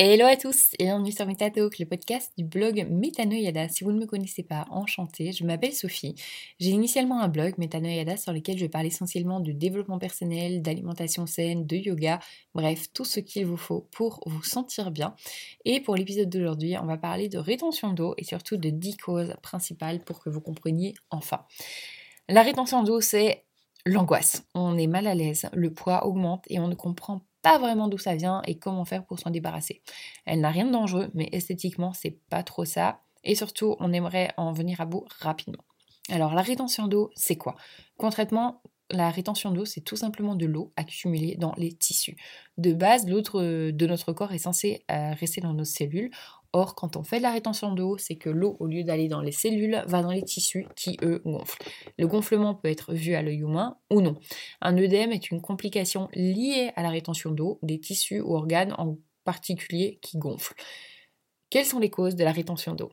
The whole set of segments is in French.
Hello à tous et bienvenue sur MetaTalk, le podcast du blog Metanoyada. Si vous ne me connaissez pas, enchantée, je m'appelle Sophie. J'ai initialement un blog Metanoyada sur lequel je parle essentiellement de développement personnel, d'alimentation saine, de yoga, bref, tout ce qu'il vous faut pour vous sentir bien. Et pour l'épisode d'aujourd'hui, on va parler de rétention d'eau et surtout de 10 causes principales pour que vous compreniez enfin. La rétention d'eau, c'est l'angoisse. On est mal à l'aise, le poids augmente et on ne comprend pas vraiment d'où ça vient et comment faire pour s'en débarrasser. Elle n'a rien de dangereux, mais esthétiquement, c'est pas trop ça. Et surtout, on aimerait en venir à bout rapidement. Alors, la rétention d'eau, c'est quoi? Concrètement, la rétention d'eau, c'est tout simplement de l'eau accumulée dans les tissus. De base, l'autre de notre corps est censé euh, rester dans nos cellules. Or, quand on fait de la rétention d'eau, c'est que l'eau, au lieu d'aller dans les cellules, va dans les tissus qui, eux, gonflent. Le gonflement peut être vu à l'œil humain ou non. Un œdème est une complication liée à la rétention d'eau des tissus ou organes en particulier qui gonflent. Quelles sont les causes de la rétention d'eau?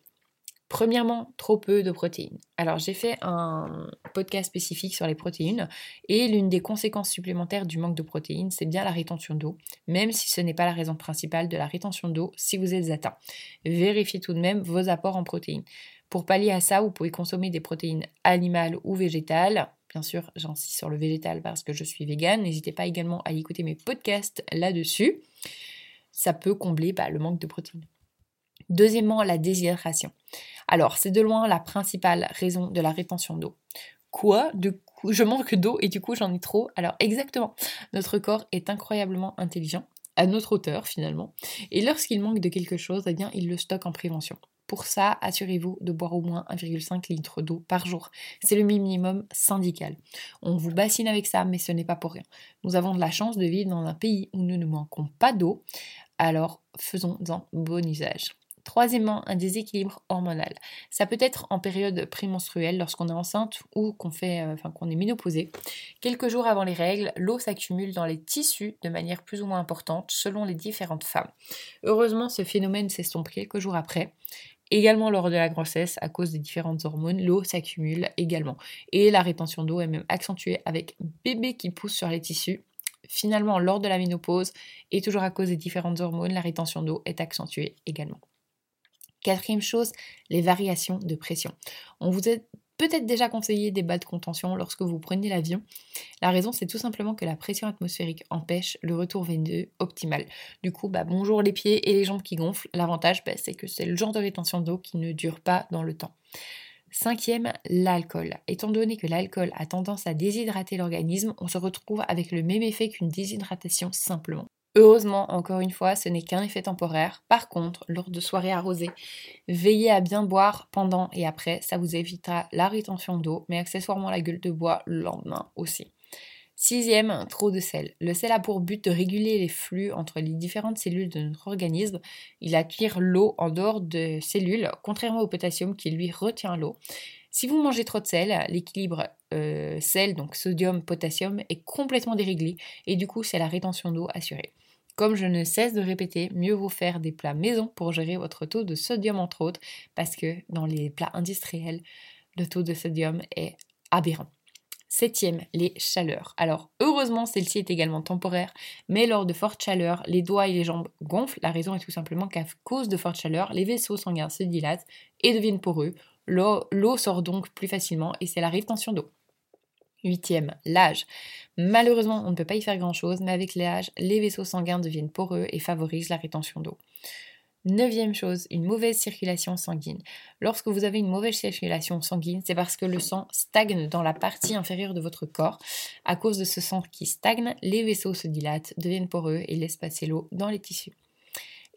Premièrement, trop peu de protéines. Alors j'ai fait un podcast spécifique sur les protéines et l'une des conséquences supplémentaires du manque de protéines, c'est bien la rétention d'eau, même si ce n'est pas la raison principale de la rétention d'eau si vous êtes atteint. Vérifiez tout de même vos apports en protéines. Pour pallier à ça, vous pouvez consommer des protéines animales ou végétales. Bien sûr, j'insiste sur le végétal parce que je suis végane. N'hésitez pas également à écouter mes podcasts là-dessus. Ça peut combler bah, le manque de protéines. Deuxièmement, la déshydratation. Alors, c'est de loin la principale raison de la rétention d'eau. Quoi? Je manque d'eau et du coup j'en ai trop. Alors exactement, notre corps est incroyablement intelligent, à notre hauteur finalement, et lorsqu'il manque de quelque chose, eh bien il le stocke en prévention. Pour ça, assurez-vous de boire au moins 1,5 litre d'eau par jour. C'est le minimum syndical. On vous bassine avec ça, mais ce n'est pas pour rien. Nous avons de la chance de vivre dans un pays où nous ne manquons pas d'eau, alors faisons-en bon usage. Troisièmement, un déséquilibre hormonal. Ça peut être en période prémenstruelle lorsqu'on est enceinte ou qu'on fait, euh, enfin, qu'on est ménopausé. Quelques jours avant les règles, l'eau s'accumule dans les tissus de manière plus ou moins importante selon les différentes femmes. Heureusement, ce phénomène s'estompe quelques jours après. Également lors de la grossesse, à cause des différentes hormones, l'eau s'accumule également. Et la rétention d'eau est même accentuée avec bébé qui pousse sur les tissus finalement lors de la ménopause et toujours à cause des différentes hormones, la rétention d'eau est accentuée également. Quatrième chose, les variations de pression. On vous a peut-être déjà conseillé des bas de contention lorsque vous prenez l'avion. La raison, c'est tout simplement que la pression atmosphérique empêche le retour veineux optimal. Du coup, bah, bonjour les pieds et les jambes qui gonflent. L'avantage, bah, c'est que c'est le genre de rétention d'eau qui ne dure pas dans le temps. Cinquième, l'alcool. Étant donné que l'alcool a tendance à déshydrater l'organisme, on se retrouve avec le même effet qu'une déshydratation simplement. Heureusement, encore une fois, ce n'est qu'un effet temporaire. Par contre, lors de soirées arrosées, veillez à bien boire pendant et après, ça vous évitera la rétention d'eau, mais accessoirement la gueule de bois le lendemain aussi. Sixième, trop de sel. Le sel a pour but de réguler les flux entre les différentes cellules de notre organisme. Il attire l'eau en dehors de cellules, contrairement au potassium qui lui retient l'eau. Si vous mangez trop de sel, l'équilibre euh, sel, donc sodium-potassium, est complètement déréglé et du coup c'est la rétention d'eau assurée. Comme je ne cesse de répéter, mieux vaut faire des plats maison pour gérer votre taux de sodium entre autres, parce que dans les plats industriels, le taux de sodium est aberrant. Septième, les chaleurs. Alors, heureusement, celle-ci est également temporaire, mais lors de fortes chaleurs, les doigts et les jambes gonflent. La raison est tout simplement qu'à cause de fortes chaleurs, les vaisseaux sanguins se dilatent et deviennent poreux. L'eau sort donc plus facilement et c'est la rétention d'eau. Huitième, l'âge. Malheureusement, on ne peut pas y faire grand-chose, mais avec l'âge, les vaisseaux sanguins deviennent poreux et favorisent la rétention d'eau. Neuvième chose, une mauvaise circulation sanguine. Lorsque vous avez une mauvaise circulation sanguine, c'est parce que le sang stagne dans la partie inférieure de votre corps. À cause de ce sang qui stagne, les vaisseaux se dilatent, deviennent poreux et laissent passer l'eau dans les tissus.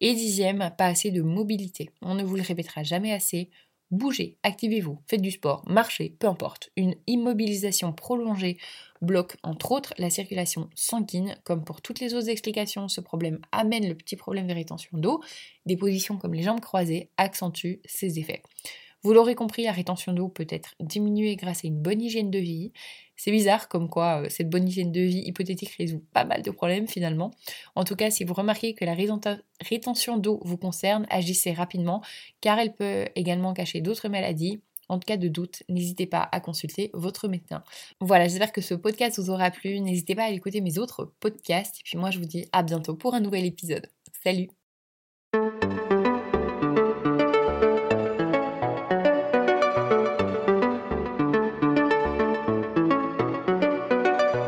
Et dixième, pas assez de mobilité. On ne vous le répétera jamais assez. Bougez, activez-vous, faites du sport, marchez, peu importe. Une immobilisation prolongée bloque entre autres la circulation sanguine. Comme pour toutes les autres explications, ce problème amène le petit problème de rétention d'eau. Des positions comme les jambes croisées accentuent ces effets. Vous l'aurez compris, la rétention d'eau peut être diminuée grâce à une bonne hygiène de vie. C'est bizarre comme quoi euh, cette bonne hygiène de vie hypothétique résout pas mal de problèmes finalement. En tout cas, si vous remarquez que la rétention d'eau vous concerne, agissez rapidement car elle peut également cacher d'autres maladies. En cas de doute, n'hésitez pas à consulter votre médecin. Voilà, j'espère que ce podcast vous aura plu. N'hésitez pas à écouter mes autres podcasts. Et puis moi, je vous dis à bientôt pour un nouvel épisode. Salut